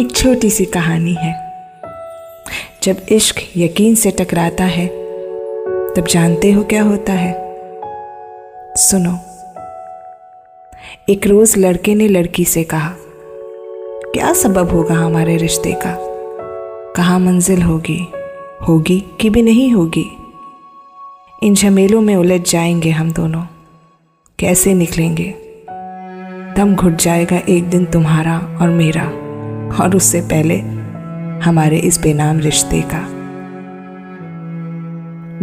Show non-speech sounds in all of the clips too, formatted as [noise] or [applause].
एक छोटी सी कहानी है। जब इश्क यकीन से टकराता है, तब जानते हो क्या होता है? सुनो। एक रोज लड़के ने लड़की से कहा, क्या सबब होगा हमारे रिश्ते का? कहाँ मंजिल होगी? होगी कि भी नहीं होगी? इन झमेलों में उलझ जाएँगे हम दोनों। कैसे निकलेंगे? दम घुट जाएगा एक दिन तुम्हारा और मेरा। और उससे पहले हमारे इस बेनाम रिश्ते का।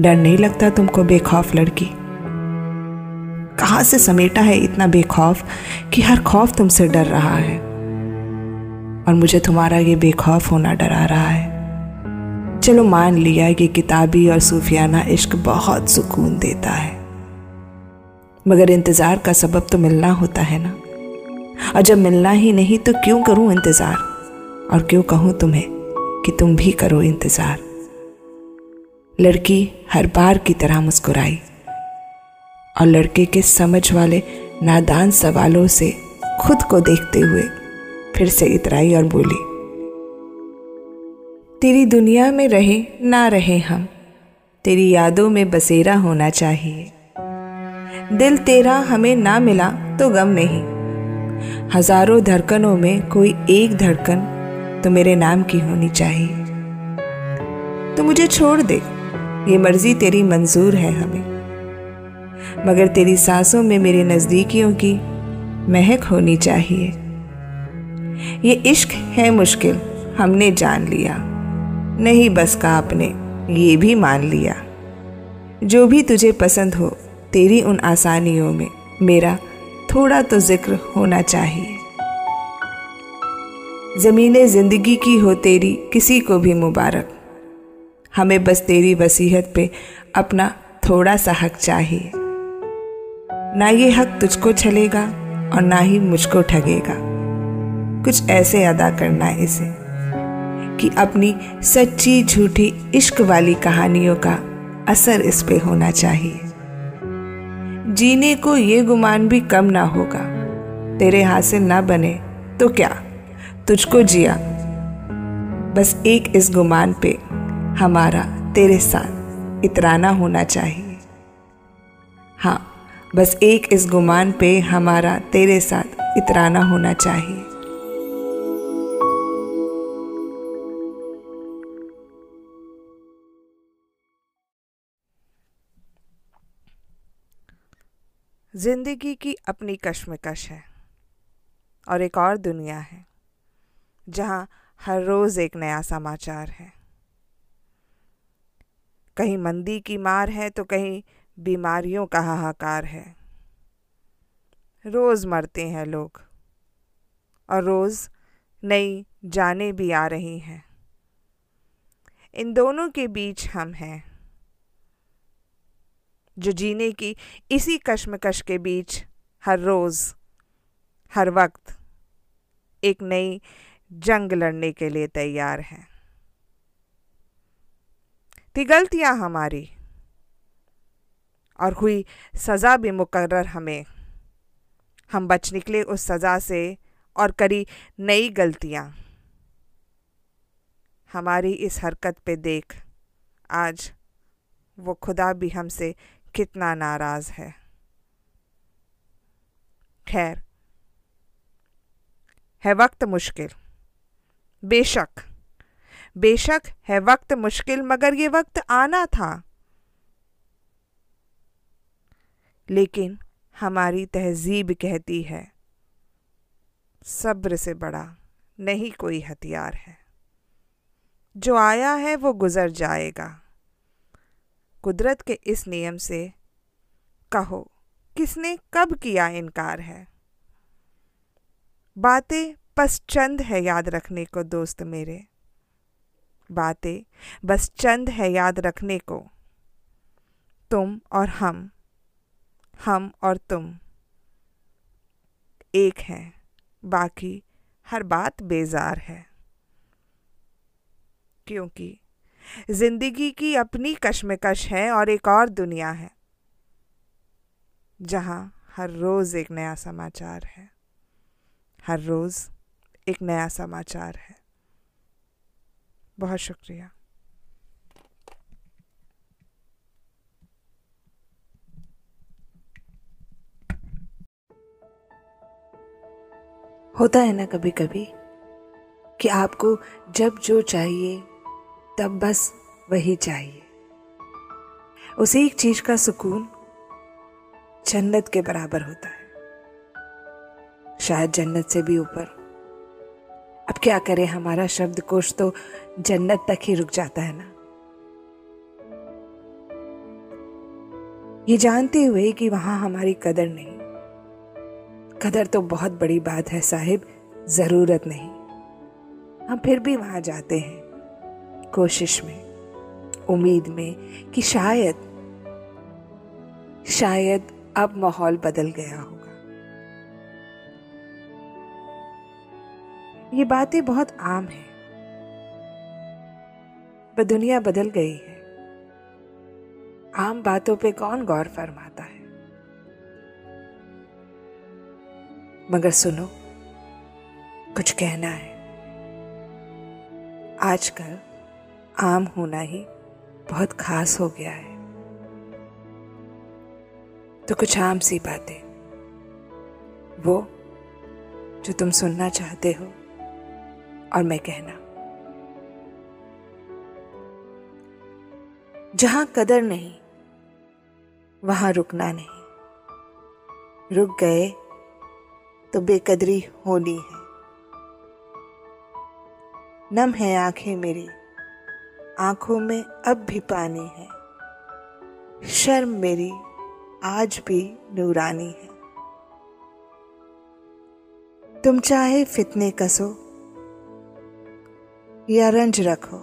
डर नहीं लगता तुमको बेखौफ लड़की? कहाँ से समेटा है इतना बेखौफ कि हर खौफ तुमसे डर रहा है? और मुझे तुम्हारा ये बेखौफ होना डरा रहा है। चलो मान लिया कि किताबी और सूफियाना इश्क बहुत सुकून देता है। मगर इंतज़ार का सबब तो मिलना होता है ना? और जब मिलना ही नहीं तो क्यों करूँ इंतज़ार? और क्यों कहूँ तुम्हें कि तुम भी करो इंतज़ार। लड़की हर बार की तरह मुस्कुराई और लड़के के समझ वाले नादान सवालों से खुद को देखते हुए फिर से इतराई और बोली, तेरी दुनिया में रहे ना रहे हम, तेरी यादों में बसेरा होना चाहिए। दिल तेरा हमें ना मिला तो गम नहीं। हज़ारों धड़कनों में कोई एक धड़कन तो मेरे नाम की होनी चाहिए। तो मुझे छोड़ दे। ये मर्ज़ी तेरी मंजूर है हमें। मगर तेरी सांसों में मेरे नज़दीकियों की महक होनी चाहिए। ये इश्क है मुश्किल, हमने जान लिया। नहीं बस का आपने ये भी मान लिया। जो भी तुझे पसंद हो, तेरी उन आसानियों में मेरा थोड़ा तो ज़िक्र होना चाहिए। ज़मीन ज़िंदगी की हो तेरी, किसी को भी मुबारक। हमें बस तेरी वसीहत पे अपना थोड़ा सा हक चाहिए। ना ये हक तुझको छलेगा और ना ही मुझको ठगेगा। कुछ ऐसे अदा करना है इसे, कि अपनी सच्ची झूठी इश्क वाली कहानियों का असर इस पे होना चाहिए। जीने को ये गुमान भी कम ना होगा। तेरे हासिल ना बने तो क्या? तुझको जिया। बस एक इस गुमान पे हमारा, तेरे साथ इतराना होना चाहिए। हाँ बस एक इस गुमान पे हमारा, तेरे साथ इतराना होना चाहिए। ज़िंदगी की अपनी कश्मकश है और एक और दुनिया है। जहाँ हर रोज़ एक नया समाचार है। कहीं मंदी की मार है तो कहीं बीमारियों का हाहाकार है। रोज़ मरते हैं लोग और रोज़ नई जाने भी आ रही हैं। इन दोनों के बीच हम हैं, जो जीने की इसी कश्मकश के बीच हर रोज़, हर वक्त एक नई जंग लड़ने के लिए तैयार हैं। थी गलतियाँ हमारी, और हुई सज़ा भी मुकर्र हमें। हम बच निकले उस सज़ा से और करी नई गलतियाँ। हमारी इस हरकत पे देख, आज वो खुदा भी हमसे कितना नाराज़ है। खैर, है वक्त मुश्किल। बेशक। बेशक है वक्त मुश्किल, मगर ये वक्त आना था। लेकिन हमारी तहजीब कहती है, सब्र से बड़ा नहीं कोई हथियार है। जो आया है वो गुज़र जाएगा। कुदरत के इस नियम से कहो, किसने कब किया इनकार है? बातें बस चंद है याद रखने को, दोस्त मेरे। बातें बस चंद है याद रखने को। तुम और हम हम और तुम। एक हैं, बाकी हर बात बेजार है। क्योंकि ज़िंदगी की अपनी कश्मकश है और एक और दुनिया है, जहाँ हर रोज़ एक नया समाचार है। हर रोज़ एक नया समाचार है। बहुत शुक्रिया। होता है ना कभी कभी कि आपको जब जो चाहिए, तब बस वही चाहिए। उस एक चीज़ का सुकून जन्नत के बराबर होता है। शायद जन्नत से भी ऊपर अब क्या करें हमारा शब्द कोश तो जन्नत तक ही रुक जाता है ना? ये जानते हुए कि वहाँ हमारी कदर नहीं। कदर तो बहुत बड़ी बात है साहिब, ज़रूरत नहीं। हम फिर भी वहाँ जाते हैं, कोशिश में, उम्मीद में कि शायद शायद अब माहौल बदल गया होगा ये बातें बहुत आम हैं। पर दुनिया बदल गई है। आम बातों पे कौन गौर फरमाता है? मगर सुनो, कुछ कहना है। आजकल आम होना ही बहुत खास हो गया है। तो कुछ आम सी बातें, वो जो तुम सुनना चाहते हो। और मैं कहना। जहाँ कदर नहीं, वहाँ रुकना नहीं। रुक गए तो बेकदरी होनी है। नम है आँखें मेरी, आँखों में अब भी पानी है। शर्म मेरी, आज भी नूरानी है। तुम चाहे फितने कसो या रंज रखो।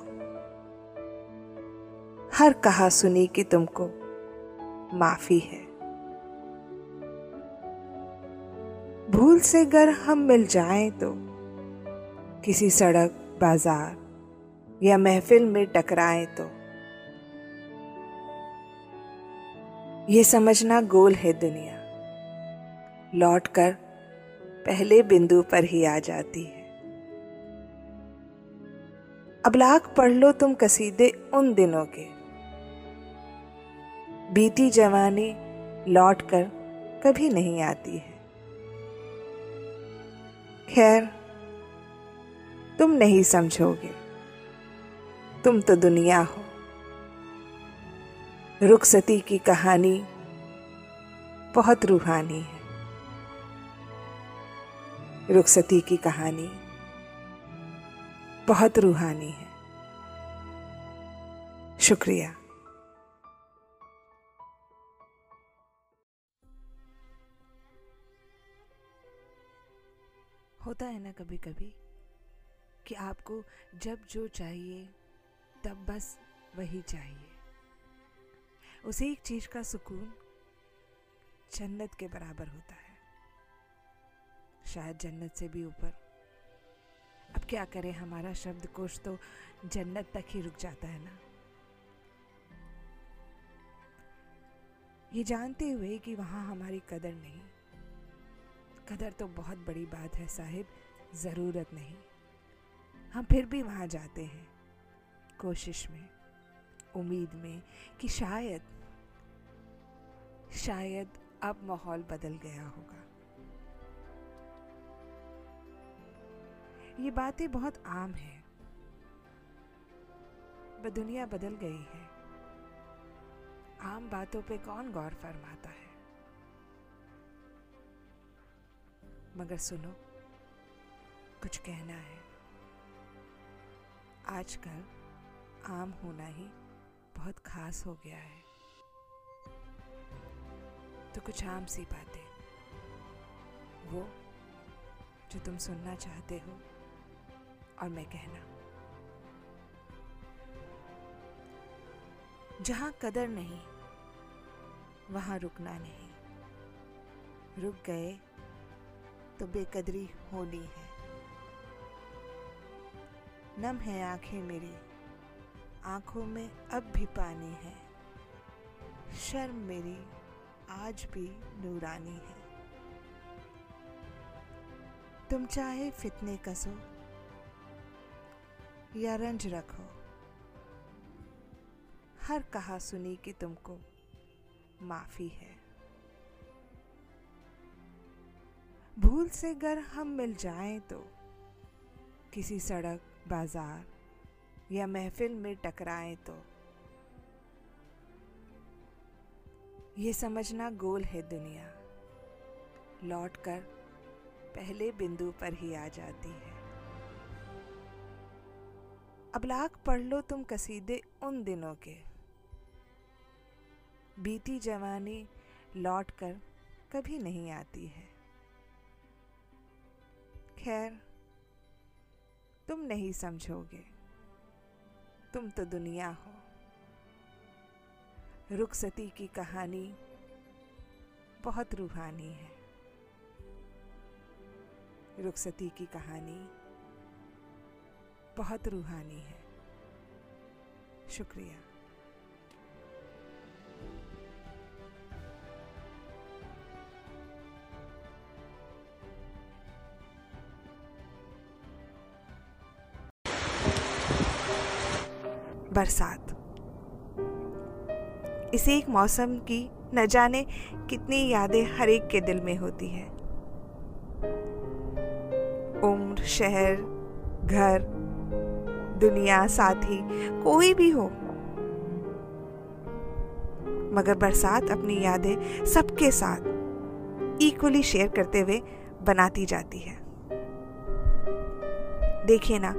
हर कहा सुनी कि तुमको माफ़ी है। भूल से गर हम मिल जाएँ तो किसी सड़क, बाज़ार या महफिल में टकराएँ तो। ये समझना गोल है दुनिया। लौट कर पहले बिंदु पर ही आ जाती है। अब लाख पढ़ लो तुम कसीदे उन दिनों के। बीती जवानी लौट कर कभी नहीं आती है। खैर, तुम नहीं समझोगे। तुम तो दुनिया हो। रुखसती की कहानी बहुत रूहानी है। रुखसती की कहानी बहुत रूहानी है। शुक्रिया। होता है ना कभी कभी कि आपको जब जो चाहिए, तब बस वही चाहिए। उस एक चीज़ का सुकून जन्नत के बराबर होता है। शायद जन्नत से भी ऊपर क्या करें? हमारा शब्द कोश तो जन्नत तक ही रुक जाता है ना? ये जानते हुए कि वहाँ हमारी कदर नहीं। कदर तो बहुत बड़ी बात है साहिब, ज़रूरत नहीं। हम फिर भी वहाँ जाते हैं, कोशिश में, उम्मीद में कि शायद शायद अब माहौल बदल गया होगा। ये बातें बहुत आम हैं। दुनिया बदल गई है। आम बातों पे कौन गौर फरमाता है? मगर सुनो, कुछ कहना है। आजकल आम होना ही बहुत खास हो गया है। तो कुछ आम सी बातें, वो जो तुम सुनना चाहते हो। और मैं कहना। जहाँ कदर नहीं, वहाँ रुकना नहीं। रुक गए तो बेकदरी होनी है। नम है आँखें मेरी, आँखों में अब भी पानी है। शर्म मेरी, आज भी नूरानी है। तुम चाहे फितने कसो या रंज रखो। हर कहा सुनी कि तुमको माफ़ी है। भूल से अगर हम मिल जाएँ तो किसी सड़क, बाज़ार या महफिल में टकराएँ तो ये समझना गोल है दुनिया। लौट कर पहले बिंदु पर ही आ जाती है। अब लाख पढ़ लो तुम कसीदे उन दिनों के। बीती जवानी लौट कर कभी नहीं आती है। खैर, तुम नहीं समझोगे। तुम तो दुनिया हो। रुखसती की कहानी बहुत रूहानी है। रुखसती की कहानी बहुत रूहानी है। शुक्रिया। बरसात। इस एक मौसम की न जाने कितनी यादें हर एक के दिल में होती है। उम्र, शहर, घर दुनिया, साथी, कोई भी हो। मगर बरसात अपनी यादें सबके साथ इक्वली शेयर करते हुए बनाती जाती है। देखिए ना,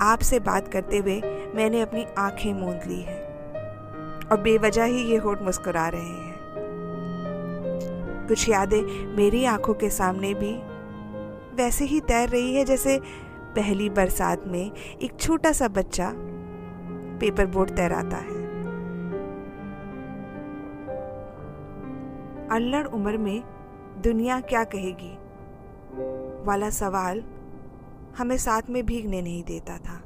आपसे बात करते हुए मैंने अपनी आँखें मूंद ली है और बेवजह ही ये होठ मुस्कुरा रहे हैं। कुछ यादें मेरी आँखों के सामने भी वैसे ही तैर रही है जैसे पहली बरसात में एक छोटा सा बच्चा पेपर बोर्ड तैराता है। अल्लड़ उम्र में दुनिया क्या कहेगी? वाला सवाल हमें साथ में भीगने नहीं देता था।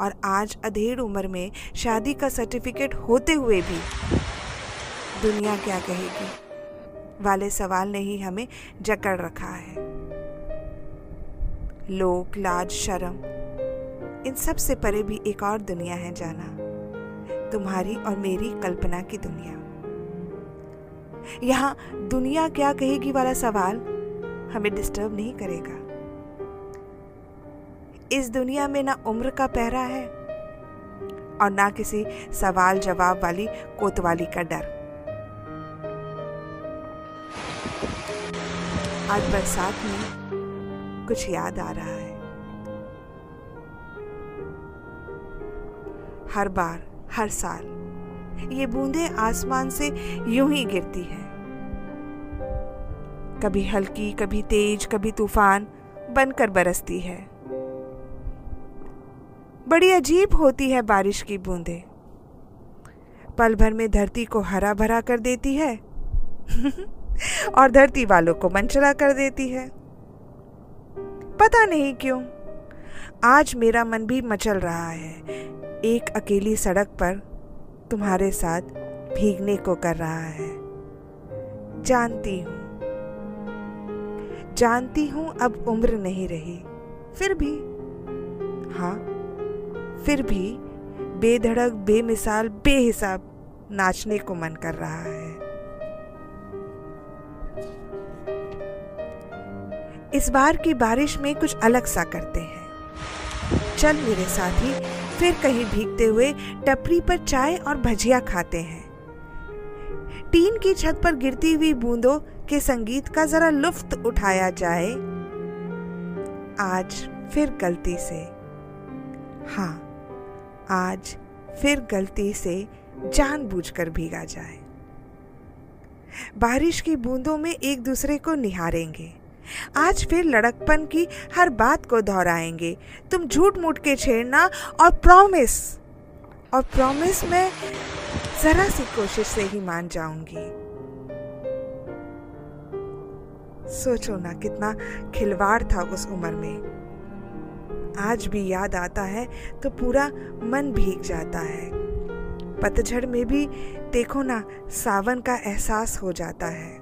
और आज अधेड़ उम्र में शादी का सर्टिफिकेट होते हुए भी दुनिया क्या कहेगी? वाले सवाल ने ही हमें जकड़ रखा है। लोक, लाज, शर्म, इन सबसे परे भी एक और दुनिया है जाना, तुम्हारी और मेरी कल्पना की दुनिया। यहाँ दुनिया क्या कहेगी वाला सवाल हमें डिस्टर्ब नहीं करेगा। इस दुनिया में ना उम्र का पहरा है और ना किसी सवाल जवाब वाली कोतवाली का डर। आज बरसात में कुछ याद आ रहा है। हर बार, हर साल, ये बूंदें आसमान से यूँ ही गिरती हैं। कभी हल्की, कभी तेज, कभी तूफ़ान बनकर बरसती है। बड़ी अजीब होती है बारिश की बूंदें। पल भर में धरती को हरा भरा कर देती है [laughs] और धरती वालों को मनचला कर देती है। पता नहीं क्यों। आज मेरा मन भी मचल रहा है। एक अकेली सड़क पर तुम्हारे साथ भीगने को कर रहा है। जानती हूँ। जानती हूँ अब उम्र नहीं रही। फिर भी हाँ फिर भी बेधड़क, बेमिसाल, बेहिसाब नाचने को मन कर रहा है। इस बार की बारिश में कुछ अलग सा करते हैं। चल मेरे साथी, फिर कहीं भीगते हुए टपरी पर चाय और भजिया खाते हैं। टीन की छत पर गिरती हुई बूंदों के संगीत का जरा लुफ्त उठाया जाए। आज फिर गलती से। हाँ आज फिर गलती से जानबूझकर भीगा जाए। बारिश की बूंदों में एक दूसरे को निहारेंगे। आज फिर लड़कपन की हर बात को दोहराएँगे। तुम झूठ मूठ के छेड़ना और प्रॉमिस और प्रॉमिस में जरा सी कोशिश से ही मान जाऊँगी। सोचो ना कितना खिलवाड़ था उस उम्र में। आज भी याद आता है तो पूरा मन भीग जाता है। पतझड़ में भी देखो ना, सावन का एहसास हो जाता है।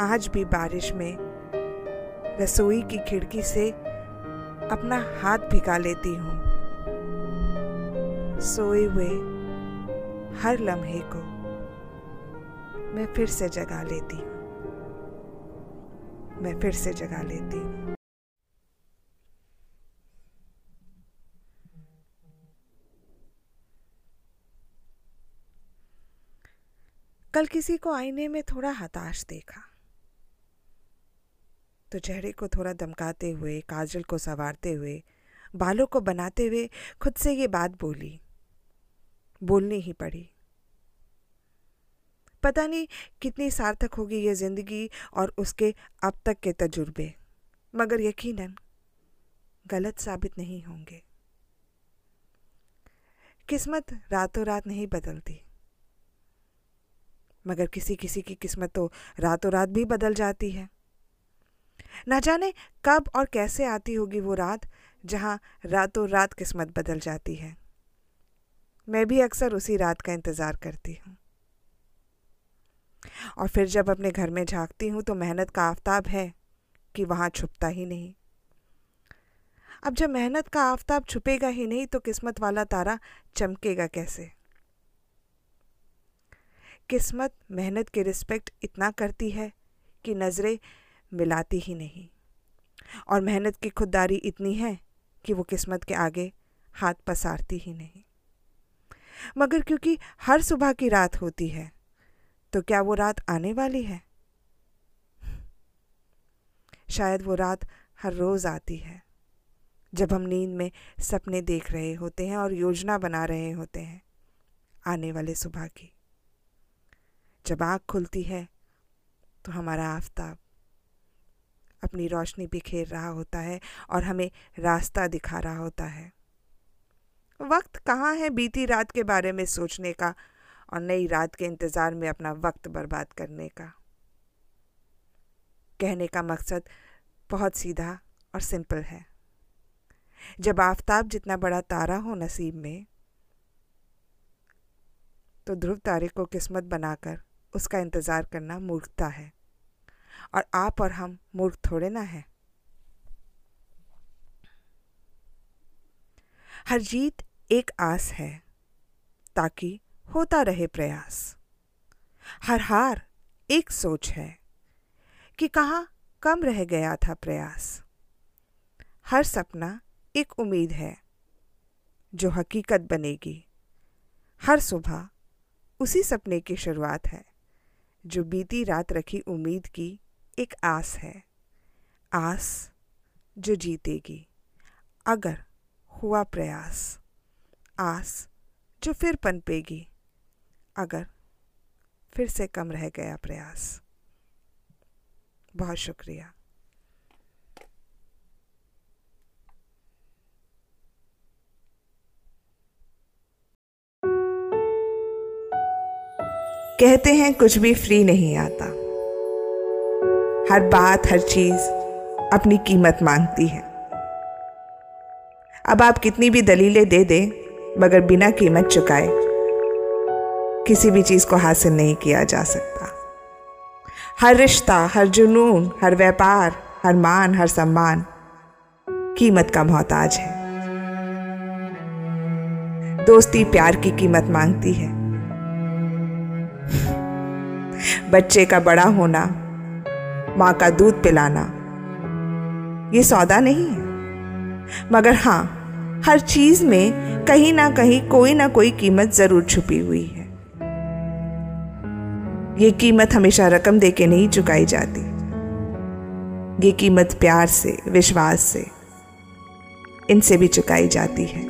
आज भी बारिश में रसोई की खिड़की से अपना हाथ भिगा लेती हूँ। सोए हुए हर लम्हे को मैं फिर से जगा लेती हूँ। मैं फिर से जगा लेती हूँ। कल किसी को आईने में थोड़ा हताश देखा। तो चेहरे को थोड़ा दमकाते हुए, काजल को संवारते हुए, बालों को बनाते हुए खुद से ये बात बोली। बोलनी ही पड़ी। पता नहीं कितनी सार्थक होगी ये ज़िंदगी और उसके अब तक के तजुर्बे, मगर यकीनन गलत साबित नहीं होंगे। किस्मत रातों रात नहीं बदलती। मगर किसी किसी की किस्मत तो रातों रात भी बदल जाती है। ना जाने कब और कैसे आती होगी वो रात, जहाँ रातों रात किस्मत बदल जाती है। मैं भी अक्सर उसी रात का इंतज़ार करती हूँ। और फिर जब अपने घर में झांकती हूँ तो मेहनत का आफताब है कि वहाँ छुपता ही नहीं। अब जब मेहनत का आफताब छुपेगा ही नहीं तो किस्मत वाला तारा चमकेगा कैसे? किस्मत मेहनत की रिस्पेक्ट इतना करती है कि नज़रें मिलाती ही नहीं। और मेहनत की खुददारी इतनी है कि वो किस्मत के आगे हाथ पसारती ही नहीं। मगर क्योंकि हर सुबह की रात होती है तो क्या वो रात आने वाली है? शायद वो रात हर रोज़ आती है, जब हम नींद में सपने देख रहे होते हैं और योजना बना रहे होते हैं, आने वाले सुबह की। जब आँख खुलती है तो हमारा आफताब अपनी रोशनी बिखेर रहा होता है और हमें रास्ता दिखा रहा होता है। वक्त कहाँ है बीती रात के बारे में सोचने का और नई रात के इंतज़ार में अपना वक्त बर्बाद करने का? कहने का मकसद बहुत सीधा और सिंपल है। जब आफताब जितना बड़ा तारा हो नसीब में तो ध्रुव तारे को किस्मत बनाकर उसका इंतज़ार करना मूर्खता है। और आप और हम मूर्ख थोड़े ना हैं। हर जीत एक आस है, ताकि होता रहे प्रयास। हर हार एक सोच है, कि कहाँ कम रह गया था प्रयास। हर सपना एक उम्मीद है, जो हकीकत बनेगी। हर सुबह उसी सपने की शुरुआत है, जो बीती रात रखी उम्मीद की एक आस है। आस जो जीतेगी, अगर हुआ प्रयास। आस जो फिर पनपेगी अगर फिर से कम रह गया प्रयास। बहुत शुक्रिया। कहते हैं कुछ भी फ्री नहीं आता। हर बात, हर चीज़ अपनी कीमत मांगती है। अब आप कितनी भी दलीलें दे दें, मगर बिना कीमत चुकाए किसी भी चीज़ को हासिल नहीं किया जा सकता। हर रिश्ता, हर जुनून, हर व्यापार, हर मान, हर सम्मान कीमत का मोहताज है। दोस्ती प्यार की कीमत मांगती है। बच्चे का बड़ा होना माँ का दूध पिलाना। ये सौदा नहीं है। मगर हाँ हर चीज़ में कहीं ना कहीं कोई ना कोई कीमत ज़रूर छुपी हुई है। ये कीमत हमेशा रकम दे के नहीं चुकाई जाती। ये कीमत प्यार से, विश्वास से, इनसे भी चुकाई जाती है।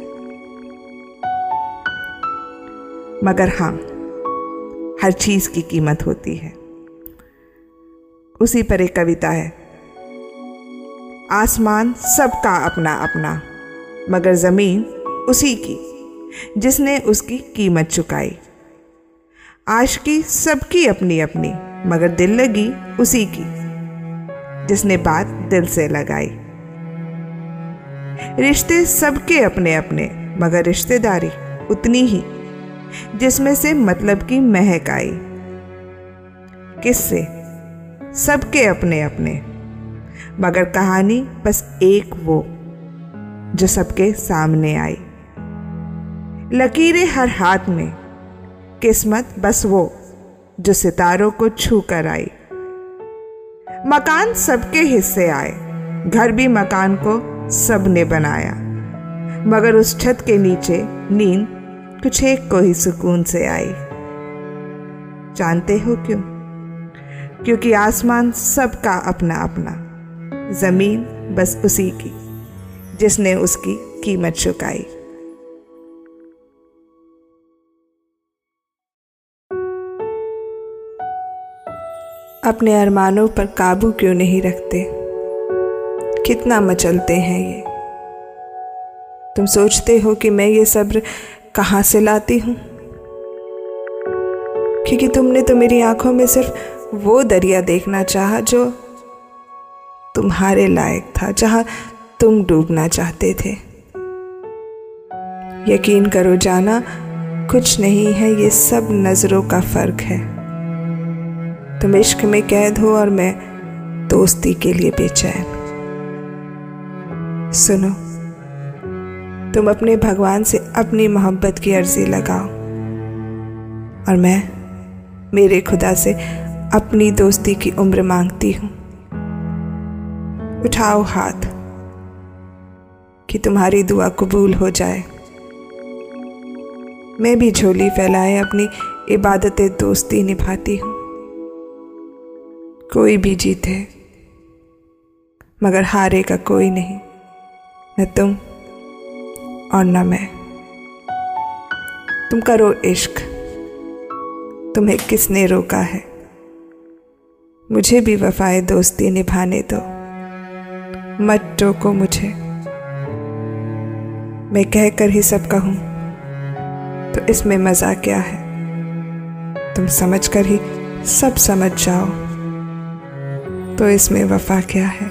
मगर हाँ हर चीज़ की कीमत होती है। उसी पर एक कविता है। आसमान सबका अपना अपना, मगर ज़मीन उसी की, जिसने उसकी कीमत चुकाई। आशकी सबकी अपनी अपनी, मगर दिल लगी उसी की, जिसने बात दिल से लगाई। रिश्ते सबके अपने अपने, मगर रिश्तेदारी उतनी ही, जिसमें से मतलब की महक आई। किससे? सबके अपने अपने। मगर कहानी बस एक वो, जो सबके सामने आई। लकीरें हर हाथ में, किस्मत बस वो, जो सितारों को छू कर आई। मकान सबके हिस्से आए, घर भी मकान को सबने बनाया। मगर उस छत के नीचे नींद कुछ एक को ही सुकून से आई। जानते हो क्यों? क्योंकि आसमान सबका अपना अपना ज़मीन बस उसी की, जिसने उसकी कीमत चुकाई। अपने अरमानों पर काबू क्यों नहीं रखते? कितना मचलते हैं ये? तुम सोचते हो कि मैं ये सब्र कहाँ से लाती हूँ? क्योंकि तुमने तो मेरी आँखों में सिर्फ़ वो दरिया देखना चाहा जो तुम्हारे लायक था, जहाँ तुम डूबना चाहते थे। यकीन करो जाना, कुछ नहीं है, ये सब नज़रों का फ़र्क है। तुम इश्क में कैद हो और मैं दोस्ती के लिए बेचैन। सुनो, तुम अपने भगवान से अपनी मोहब्बत की अर्जी लगाओ, और मैं मेरे खुदा से अपनी दोस्ती की उम्र मांगती हूँ। उठाओ हाथ, कि तुम्हारी दुआ कबूल हो जाए। मैं भी झोली फैलाए अपनी इबादत दोस्ती निभाती हूँ। कोई भी जीते, मगर हारे का कोई नहीं, न तुम और न मैं। तुम करो इश्क, तुम्हें किसने रोका है? मुझे भी वफाए दोस्ती निभाने दो। मत टोको मुझे। मैं कहकर ही सब कहूँ तो इसमें मज़ा क्या है? तुम समझ कर ही सब समझ जाओ। तो इसमें वफा क्या है?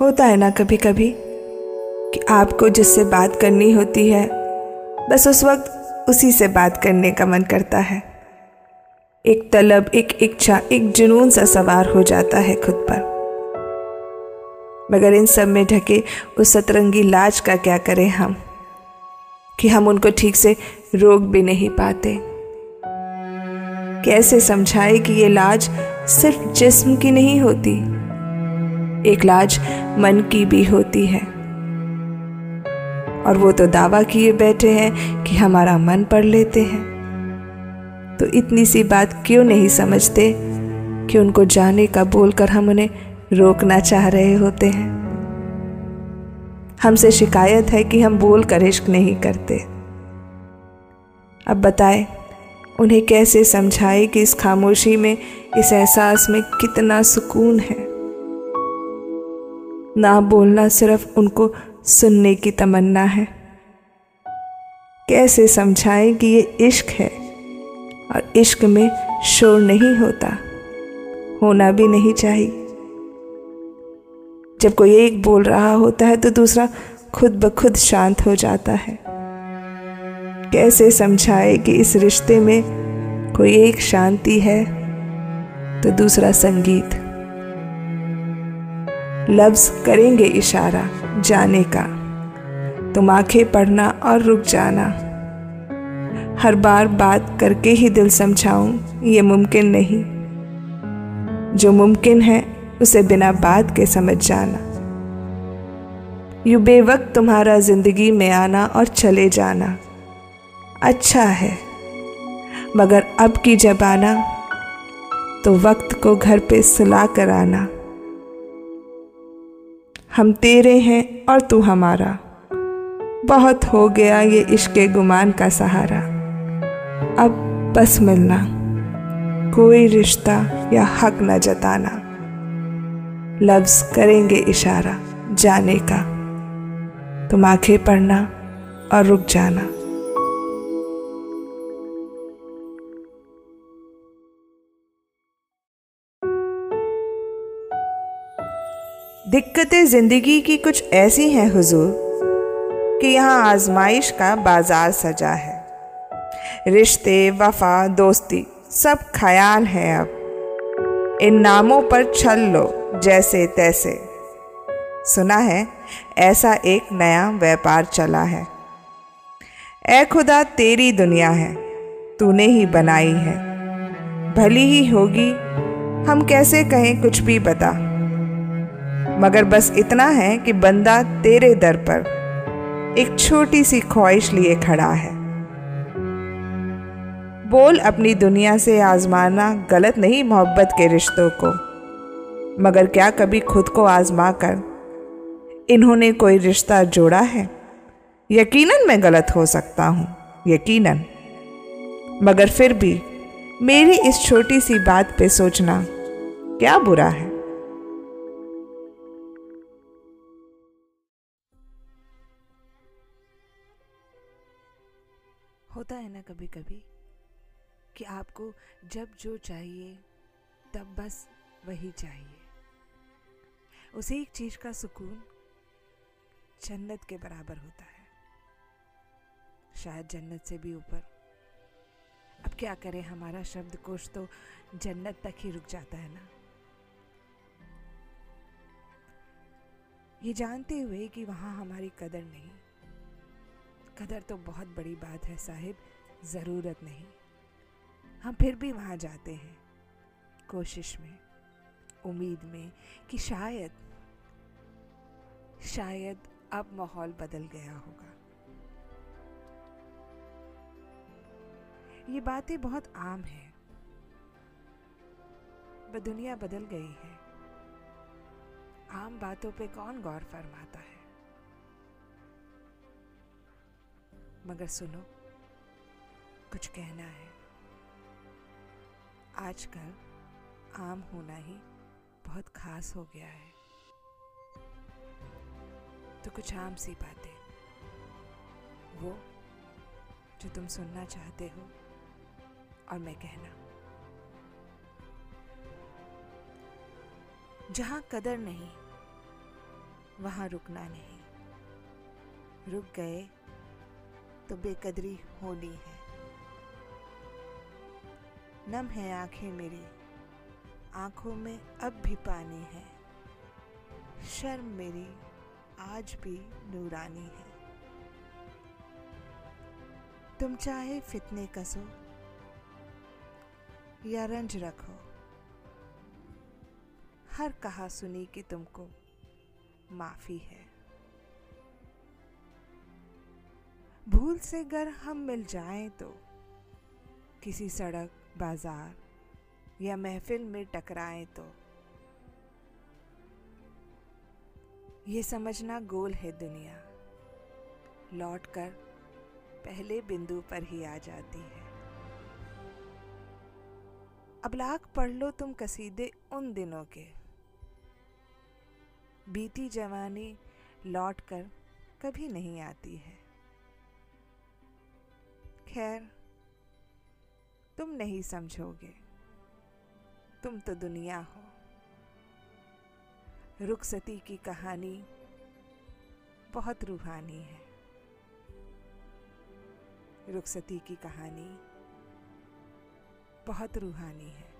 होता है ना कभी कभी कि आपको जिससे बात करनी होती है, बस उस वक्त उसी से बात करने का मन करता है। एक तलब, एक इच्छा, एक जुनून सा सवार हो जाता है खुद पर। मगर इन सब में ढके उस सतरंगी लाज का क्या करें हम, कि हम उनको ठीक से रोक भी नहीं पाते? कैसे समझाए कि ये लाज सिर्फ़ जिस्म की नहीं होती? एक लाज मन की भी होती है। और वो तो दावा किए बैठे हैं कि हमारा मन पढ़ लेते हैं। तो इतनी सी बात क्यों नहीं समझते कि उनको जाने का बोलकर हम उन्हें रोकना चाह रहे होते हैं? हमसे शिकायत है कि हम बोल कर इश्क नहीं करते। अब बताए, उन्हें कैसे समझाए कि इस खामोशी में, इस एहसास में कितना सुकून है? ना बोलना सिर्फ़ उनको सुनने की तमन्ना है। कैसे समझाएँ कि ये इश्क है और इश्क में शोर नहीं होता, होना भी नहीं चाहिए। जब कोई एक बोल रहा होता है तो दूसरा खुद ब खुद शांत हो जाता है। कैसे समझाए कि इस रिश्ते में कोई एक शांति है तो दूसरा संगीत। लफ्ज करेंगे इशारा। जाने का। तुम आँखें पढ़ना और रुक जाना। हर बार बात करके ही दिल समझाऊं, ये मुमकिन नहीं। जो मुमकिन है, उसे बिना बात के समझ जाना। यू बेवक्त तुम्हारा ज़िंदगी में आना और चले जाना। अच्छा है। मगर अब की जब आना तो वक्त को घर पे सुला कर आना। हम तेरे हैं और तू हमारा। बहुत हो गया ये इश्क गुमान का सहारा। अब बस मिलना। कोई रिश्ता या हक न जताना। लफ्ज करेंगे इशारा जाने का। तुम आँखें पढ़ना और रुक जाना। दिक्कतें ज़िंदगी की कुछ ऐसी हैं, हुजूर, कि यहाँ आजमाइश का बाज़ार सजा है। रिश्ते, वफा, दोस्ती, सब ख्याल है अब। इन नामों पर छल लो, जैसे तैसे। सुना है, ऐसा एक नया व्यापार चला है। ए खुदा, तेरी दुनिया है, तूने ही बनाई है। भली ही होगी, हम कैसे कहें कुछ भी बता। मगर बस इतना है कि बंदा तेरे दर पर एक छोटी सी ख्वाहिश लिए खड़ा है। बोल अपनी दुनिया से आजमाना गलत नहीं मोहब्बत के रिश्तों को, मगर क्या कभी खुद को आजमा कर इन्होंने कोई रिश्ता जोड़ा है? यकीनन मैं गलत हो सकता हूँ, यकीनन। मगर फिर भी मेरी इस छोटी सी बात पे सोचना क्या बुरा है? होता है ना कभी कभी कि आपको जब जो चाहिए, तब बस वही चाहिए। उसे एक चीज़ का सुकून जन्नत के बराबर होता है। शायद जन्नत से भी ऊपर। अब क्या करें, हमारा शब्द कोश तो जन्नत तक ही रुक जाता है ना। ये जानते हुए कि वहाँ हमारी कदर नहीं। कदर तो बहुत बड़ी बात है साहिब, ज़रूरत नहीं। हम फिर भी वहाँ जाते हैं, कोशिश में, उम्मीद में कि शायद शायद अब माहौल बदल गया होगा। ये बातें बहुत आम हैं। दुनिया बदल गई है। आम बातों पे कौन गौर फरमाता है? मगर सुनो, कुछ कहना है। आजकल आम होना ही बहुत खास हो गया है। तो कुछ आम सी बातें। वो, जो तुम सुनना चाहते हो और मैं कहना। जहाँ कदर नहीं, वहाँ रुकना नहीं। रुक गए तो बेकदरी होनी है। नम है आँखें मेरी, आँखों में अब भी पानी है। शर्म मेरी, आज भी नूरानी है। तुम चाहे फितने कसो, या रंज रखो, हर कहा सुनी कि तुमको माफ़ी है। भूल से गर हम मिल जाएँ तो किसी सड़क, बाज़ार या महफिल में टकराएँ तो। ये समझना गोल है दुनिया। लौट कर पहले बिंदु पर ही आ जाती है। अब लाख पढ़ लो तुम कसीदे उन दिनों के। बीती जवानी लौट कर कभी नहीं आती है। खैर, तुम नहीं समझोगे। तुम तो दुनिया हो। रुखसती की कहानी बहुत रूहानी है। रुखसती की कहानी बहुत रूहानी है।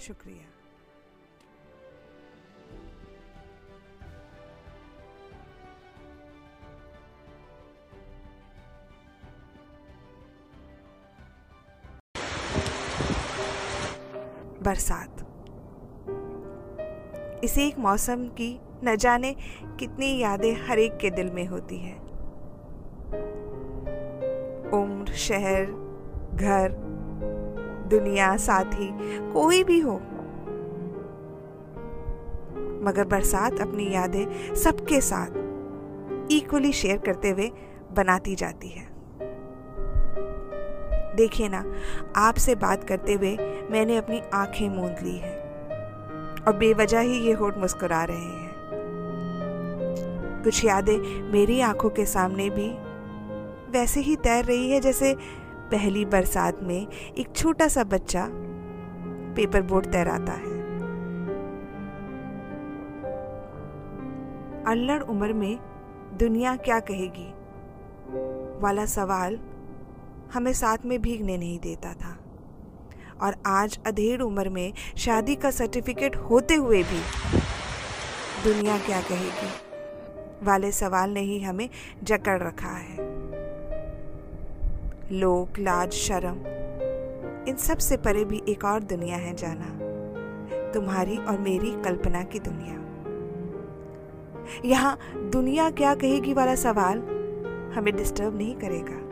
शुक्रिया। बरसात। इस एक मौसम की न जाने कितनी यादें हर एक के दिल में होती है। उम्र, शहर, घर, दुनिया, साथी, कोई भी हो। मगर बरसात अपनी यादें सबके साथ इक्वली शेयर करते हुए बनाती जाती है। देखिए ना, आपसे बात करते हुए मैंने अपनी आँखें मूंद ली है और बेवजह ही ये होठ मुस्कुरा रहे हैं। कुछ यादें मेरी आँखों के सामने भी वैसे ही तैर रही है जैसे पहली बरसात में एक छोटा सा बच्चा पेपर बोर्ड तैराता है। अल्लड़ उम्र में दुनिया क्या कहेगी? वाला सवाल हमें साथ में भीगने नहीं देता था। और आज अधेड़ उम्र में शादी का सर्टिफिकेट होते हुए भी दुनिया क्या कहेगी? वाले सवाल ने ही हमें जकड़ रखा है। लोक, लाज, शर्म, इन सबसे परे भी एक और दुनिया है जाना। तुम्हारी और मेरी कल्पना की दुनिया। यहाँ दुनिया क्या कहेगी वाला सवाल हमें डिस्टर्ब नहीं करेगा।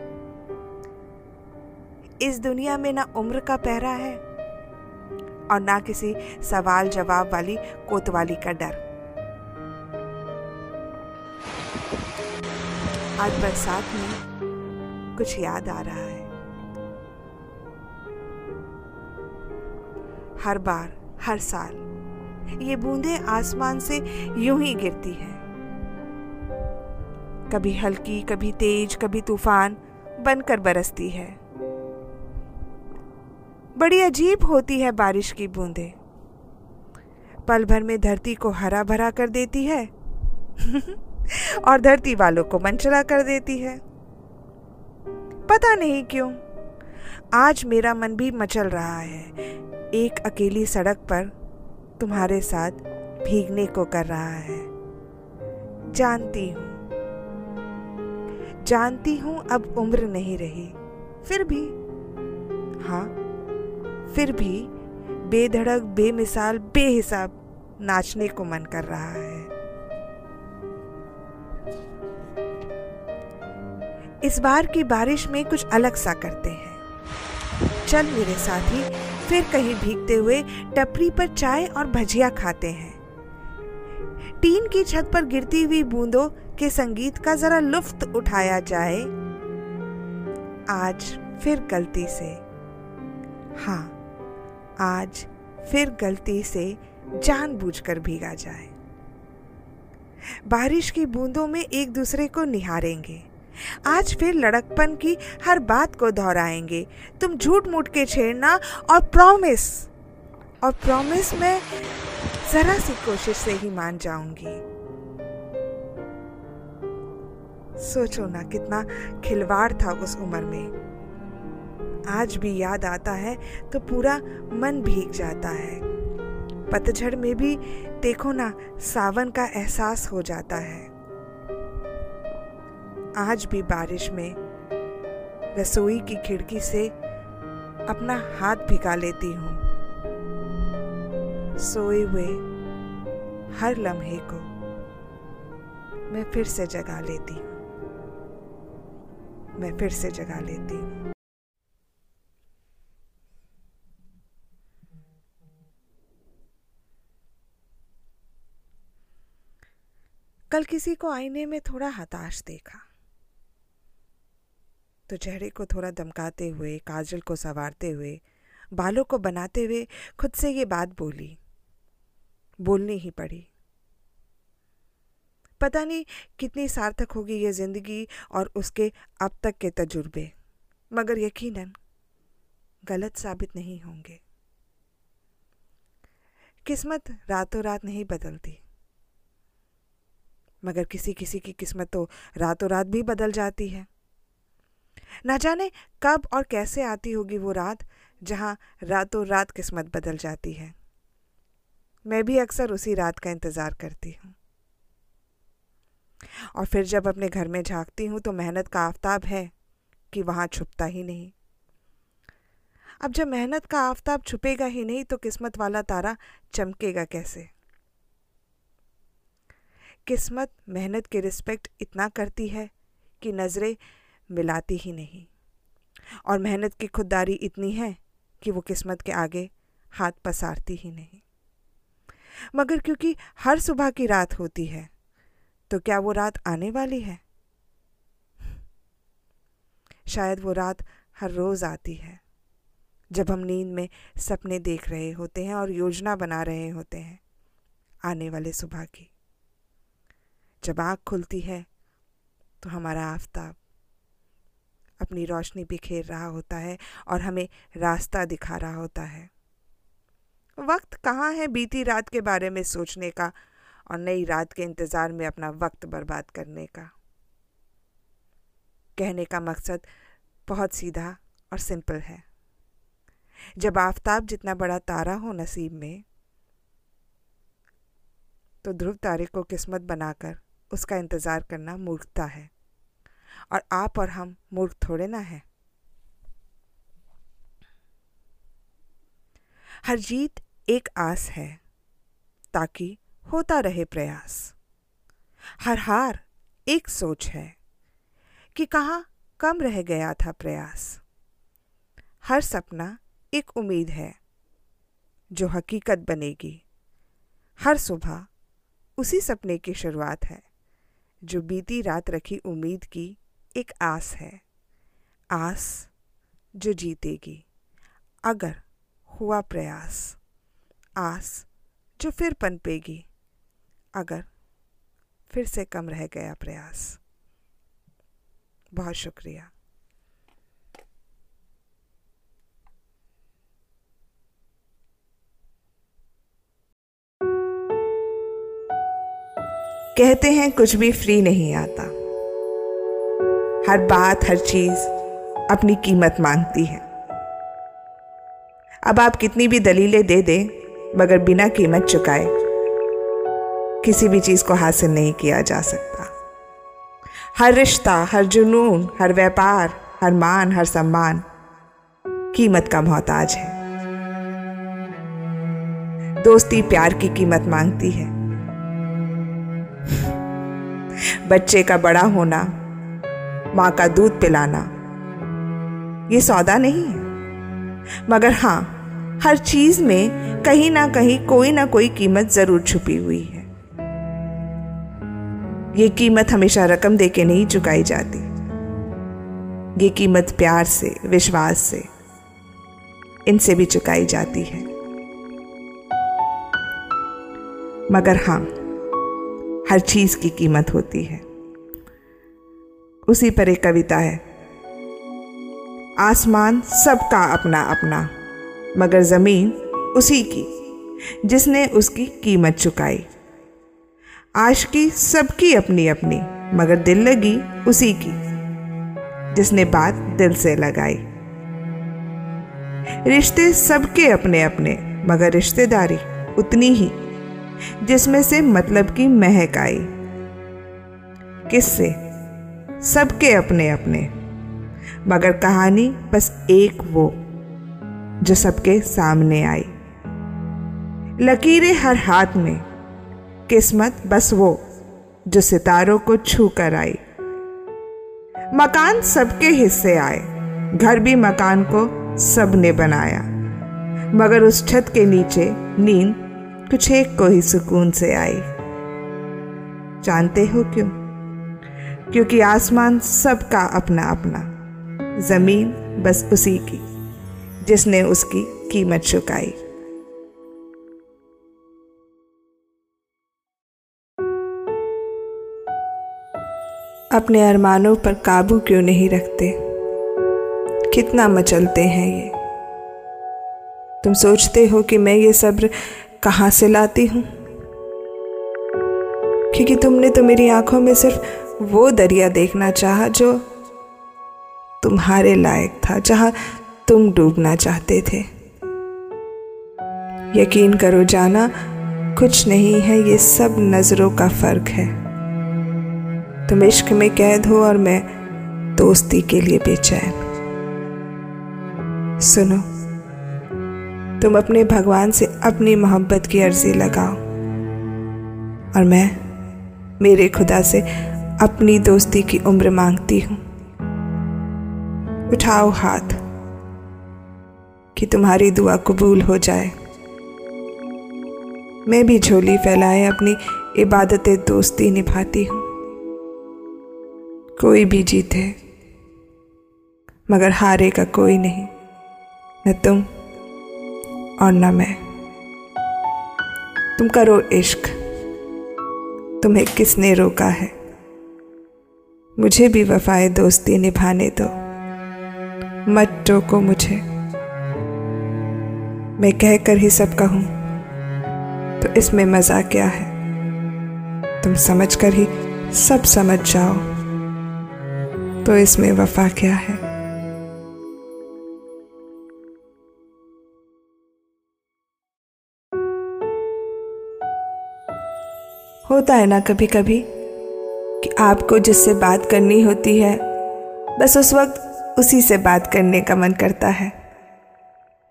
इस दुनिया में ना उम्र का पहरा है और ना किसी सवाल जवाब वाली कोतवाली का डर। आज बरसात में कुछ याद आ रहा है। हर बार, हर साल, ये बूंदें आसमान से यूँ ही गिरती हैं। कभी हल्की, कभी तेज, कभी तूफ़ान बनकर बरसती है। बड़ी अजीब होती है बारिश की बूंदें। पल भर में धरती को हरा भरा कर देती है [laughs] और धरती वालों को मनचला कर देती है। पता नहीं क्यों, आज मेरा मन भी मचल रहा है। एक अकेली सड़क पर तुम्हारे साथ भीगने को कर रहा है। जानती हूँ। जानती हूँ अब उम्र नहीं रही। फिर भी हाँ फिर भी बेधड़क, बेमिसाल, बेहिसाब नाचने को मन कर रहा है। इस बार की बारिश में कुछ अलग सा करते हैं। चल मेरे साथी, फिर कहीं भीगते हुए टपरी पर चाय और भजिया खाते हैं। टीन की छत पर गिरती हुई बूंदों के संगीत का जरा लुफ्त उठाया जाए। आज फिर गलती से। हाँ आज फिर गलती से जानबूझकर भीगा जाए। बारिश की बूंदों में एक दूसरे को निहारेंगे। आज फिर लड़कपन की हर बात को दोहराएँगे। तुम झूठ मूठ के छेड़ना और प्रॉमिस और प्रॉमिस में जरा सी कोशिश से ही मान जाऊँगी। सोचो ना कितना खिलवाड़ था उस उम्र में। आज भी याद आता है तो पूरा मन भीग जाता है। पतझड़ में भी देखो ना, सावन का एहसास हो जाता है। आज भी बारिश में रसोई की खिड़की से अपना हाथ भिगा लेती हूँ। सोए हुए हर लम्हे को मैं फिर से जगा लेती हूँ। मैं फिर से जगा लेती हूँ। कल किसी को आईने में थोड़ा हताश देखा। तो चेहरे को थोड़ा दमकाते हुए, काजल को संवारते हुए, बालों को बनाते हुए खुद से ये बात बोली। बोलनी ही पड़ी। पता नहीं कितनी सार्थक होगी ये ज़िंदगी और उसके अब तक के तजुर्बे, मगर यकीनन गलत साबित नहीं होंगे। किस्मत रातों रात नहीं बदलती। मगर किसी किसी की किस्मत तो रातों रात भी बदल जाती है। ना जाने कब और कैसे आती होगी वो रात, जहाँ रातों रात किस्मत बदल जाती है। मैं भी अक्सर उसी रात का इंतज़ार करती हूँ। और फिर जब अपने घर में झांकती हूँ तो मेहनत का आफताब है कि वहाँ छुपता ही नहीं। अब जब मेहनत का आफताब छुपेगा ही नहीं तो किस्मत वाला तारा चमकेगा कैसे? किस्मत, मेहनत के रिस्पेक्ट इतना करती है कि नज़रें मिलाती ही नहीं। और मेहनत की खुददारी इतनी है कि वो किस्मत के आगे हाथ पसारती ही नहीं। मगर क्योंकि हर सुबह की रात होती है तो क्या वो रात आने वाली है? शायद वो रात हर रोज़ आती है, जब हम नींद में सपने देख रहे होते हैं और योजना बना रहे होते हैं आने वाले सुबह की। जब आग खुलती है तो हमारा आफताब अपनी रोशनी बिखेर रहा होता है और हमें रास्ता दिखा रहा होता है। वक्त कहाँ है बीती रात के बारे में सोचने का और नई रात के इंतज़ार में अपना वक्त बर्बाद करने का? कहने का मकसद बहुत सीधा और सिंपल है। जब आफताब जितना बड़ा तारा हो नसीब में तो ध्रुव तारे को किस्मत बनाकर उसका इंतज़ार करना मूर्खता है। और आप और हम मूर्ख थोड़े ना हैं। हर जीत एक आस है, ताकि होता रहे प्रयास। हर हार एक सोच है, कि कहाँ कम रह गया था प्रयास। हर सपना एक उम्मीद है, जो हकीकत बनेगी। हर सुबह उसी सपने की शुरुआत है। जो बीती रात रखी उम्मीद की एक आस है। आस जो जीतेगी, अगर हुआ प्रयास। आस जो फिर पनपेगी, अगर फिर से कम रह गया प्रयास। बहुत शुक्रिया। कहते हैं, कुछ भी फ्री नहीं आता. हर बात, हर चीज़ अपनी कीमत मांगती है। अब आप कितनी भी दलीलें दे दें, मगर बिना कीमत चुकाए किसी भी चीज़ को हासिल नहीं किया जा सकता। हर रिश्ता, हर जुनून, हर व्यापार, हर मान, हर सम्मान कीमत का मोहताज है। दोस्ती प्यार की कीमत मांगती है। बच्चे का बड़ा होना, माँ का दूध पिलाना, ये सौदा नहीं है। मगर हाँ हर चीज़ में कहीं ना कहीं कोई ना कोई कीमत ज़रूर छुपी हुई है। ये कीमत हमेशा रकम दे के नहीं चुकाई जाती। ये कीमत प्यार से, विश्वास से, इनसे भी चुकाई जाती है। मगर हाँ हर चीज़ की कीमत होती है। उसी पर एक कविता है। आसमान सबका अपना अपना मगर ज़मीन उसी की, जिसने उसकी कीमत चुकाई। आशकी सबकी अपनी अपनी मगर दिल लगी उसी की, जिसने बात दिल से लगाई। रिश्ते सबके अपने अपने मगर रिश्तेदारी उतनी ही। जिसमें से मतलब की महक आई। किससे, सबके अपने अपने। मगर कहानी बस एक वो, जो सबके सामने आई। लकीरें हर हाथ में, किस्मत बस वो, जो सितारों को छू कर आई। मकान सबके हिस्से आए, घर भी मकान को सबने बनाया। मगर उस छत के नीचे नींद कुछ एक को ही सुकून से आई। जानते हो क्यों? क्योंकि आसमान सबका अपना अपना ज़मीन बस उसी की, जिसने उसकी कीमत चुकाई। अपने अरमानों पर काबू क्यों नहीं रखते? कितना मचलते हैं ये? तुम सोचते हो कि मैं ये सब्र कहाँ से लाती हूँ? क्योंकि तुमने तो मेरी आँखों में सिर्फ़ वो दरिया देखना चाहा जो तुम्हारे लायक था, जहाँ तुम डूबना चाहते थे। यकीन करो, जाना कुछ नहीं है, ये सब नज़रों का फ़र्क है। तुम इश्क में कैद हो और मैं दोस्ती के लिए बेचैन। सुनो तुम अपने भगवान से अपनी मोहब्बत की अर्जी लगाओ। और मैं मेरे खुदा से अपनी दोस्ती की उम्र मांगती हूँ। उठाओ हाथ कि तुम्हारी दुआ कबूल हो जाए। मैं भी झोली फैलाए अपनी इबादत दोस्ती निभाती हूँ। कोई भी जीते, मगर हारे का कोई नहीं, न तुम और न मैं। तुम करो इश्क। तुम्हें किसने रोका है? मुझे भी वफाए दोस्ती निभाने दो। मत टोको मुझे। मैं कहकर ही सब कहूँ तो इसमें मज़ा क्या है? तुम समझ कर ही सब समझ जाओ तो इसमें वफा क्या है? होता है ना कभी कभी कि आपको जिससे बात करनी होती है, बस उस वक्त उसी से बात करने का मन करता है।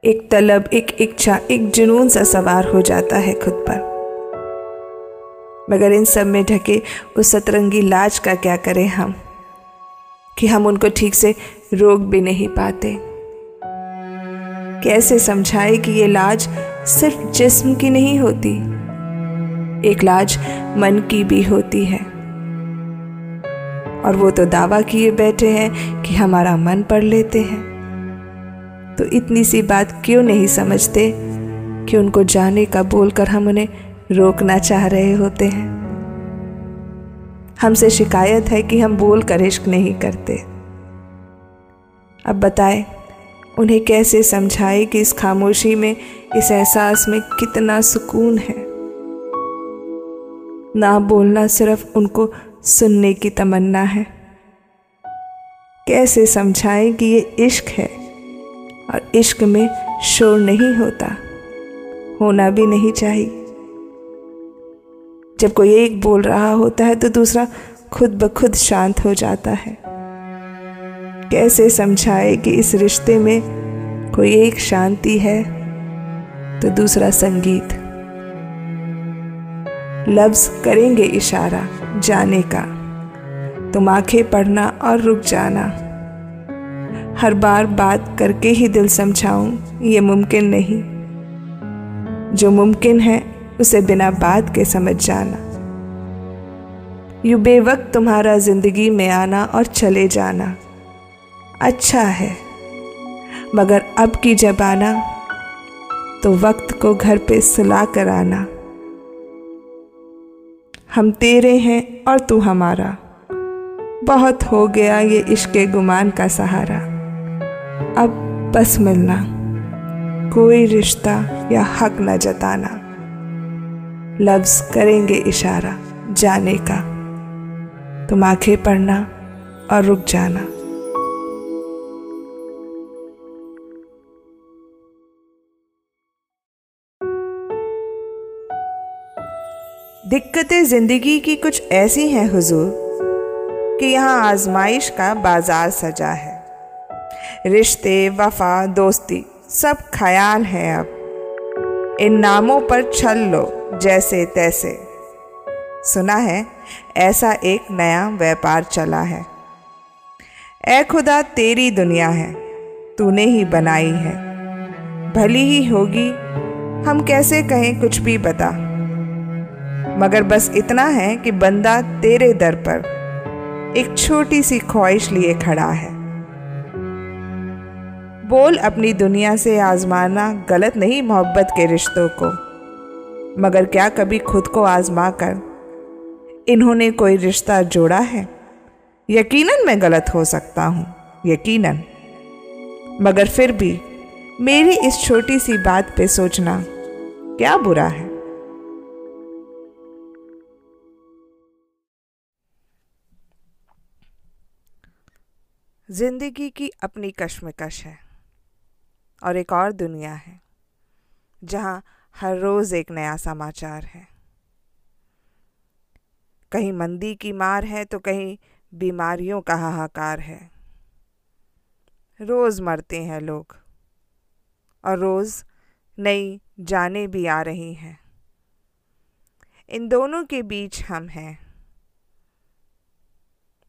एक तलब, एक इच्छा, एक जुनून सा सवार हो जाता है खुद पर। मगर इन सब में ढके उस सतरंगी लाज का क्या करें हम? कि हम उनको ठीक से रोक भी नहीं पाते। कैसे समझाए कि ये लाज सिर्फ़ जिस्म की नहीं होती? एक लाज मन की भी होती है। और वो तो दावा किए बैठे हैं कि हमारा मन पढ़ लेते हैं। तो इतनी सी बात क्यों नहीं समझते कि उनको जाने का बोलकर हम उन्हें रोकना चाह रहे होते हैं? हमसे शिकायत है कि हम बोल कर इश्क नहीं करते। अब बताए, उन्हें कैसे समझाए कि इस खामोशी में, इस एहसास में कितना सुकून है? ना बोलना सिर्फ़ उनको सुनने की तमन्ना है। कैसे समझाएँ कि ये इश्क है? और इश्क में शोर नहीं होता, होना भी नहीं चाहिए। जब कोई एक बोल रहा होता है तो दूसरा खुद ब खुद शांत हो जाता है। कैसे समझाए कि इस रिश्ते में कोई एक शांति है तो दूसरा संगीत। लफ्ज करेंगे इशारा जाने का। तुम आँखें पढ़ना और रुक जाना। हर बार बात करके ही दिल समझाऊं, ये मुमकिन नहीं। जो मुमकिन है, उसे बिना बात के समझ जाना। यू बेवक्त तुम्हारा ज़िंदगी में आना और चले जाना। अच्छा है। मगर अब की जब आना तो वक्त को घर पे सुला कर आना। हम तेरे हैं और तू हमारा। बहुत हो गया ये इश्क गुमान का सहारा। अब बस मिलना। कोई रिश्ता या हक न जताना। लफ्ज करेंगे इशारा जाने का। तुम आँखें पढ़ना और रुक जाना। दिक्कतें ज़िंदगी की कुछ ऐसी हैं, हुजूर, कि यहाँ आजमाइश का बाज़ार सजा है। रिश्ते, वफा, दोस्ती, सब ख्याल है अब। इन नामों पर छल लो, जैसे तैसे। सुना है, ऐसा एक नया व्यापार चला है। ए खुदा, तेरी दुनिया है, तूने ही बनाई है। भली ही होगी, हम कैसे कहें कुछ भी बता। मगर बस इतना है कि बंदा तेरे दर पर एक छोटी सी ख्वाहिश लिए खड़ा है। बोल अपनी दुनिया से आजमाना गलत नहीं मोहब्बत के रिश्तों को, मगर क्या कभी खुद को आजमा कर इन्होंने कोई रिश्ता जोड़ा है? यकीनन मैं गलत हो सकता हूँ, यकीनन। मगर फिर भी मेरी इस छोटी सी बात पे सोचना क्या बुरा है? ज़िंदगी की अपनी कश्मकश है। और एक और दुनिया है, जहाँ हर रोज़ एक नया समाचार है। कहीं मंदी की मार है तो कहीं बीमारियों का हाहाकार है। रोज़ मरते हैं लोग, और रोज़ नई जाने भी आ रही हैं। इन दोनों के बीच हम हैं।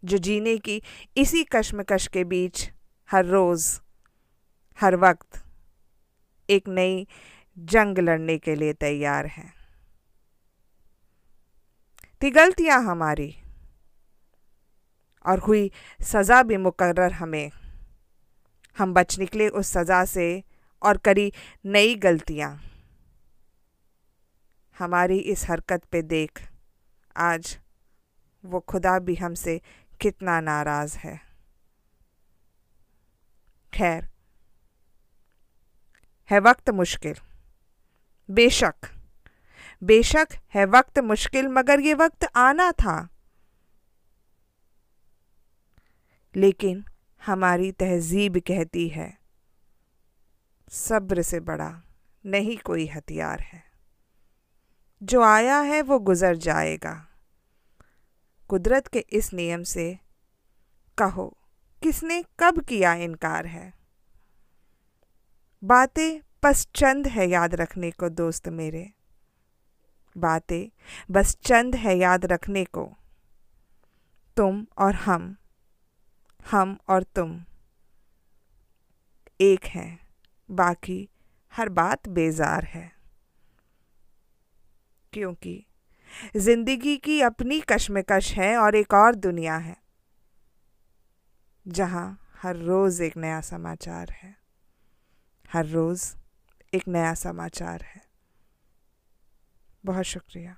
जो जीने की इसी कश्मकश के बीच हर रोज़, हर वक्त एक नई जंग लड़ने के लिए तैयार हैं। थी गलतियाँ हमारी और हुई सज़ा भी मुकर्र हमें। हम बच निकले उस सज़ा से और करी नई गलतियाँ। हमारी इस हरकत पे देख आज वो खुदा भी हमसे कितना नाराज़ है। खैर, है वक्त मुश्किल। बेशक बेशक है वक्त मुश्किल, मगर ये वक्त आना था। लेकिन हमारी तहजीब कहती है, सब्र से बड़ा नहीं कोई हथियार है। जो आया है वो गुजर जाएगा। कुदरत के इस नियम से कहो, किसने कब किया इनकार है? बातें बस चंद है याद रखने को, दोस्त मेरे। बातें बस चंद है याद रखने को। तुम और हम हम और तुम एक हैं, बाकी हर बात बेजार है। क्योंकि ज़िंदगी की अपनी कश्मकश है और एक और दुनिया है, जहाँ हर रोज़ एक नया समाचार है। हर रोज़ एक नया समाचार है। बहुत शुक्रिया।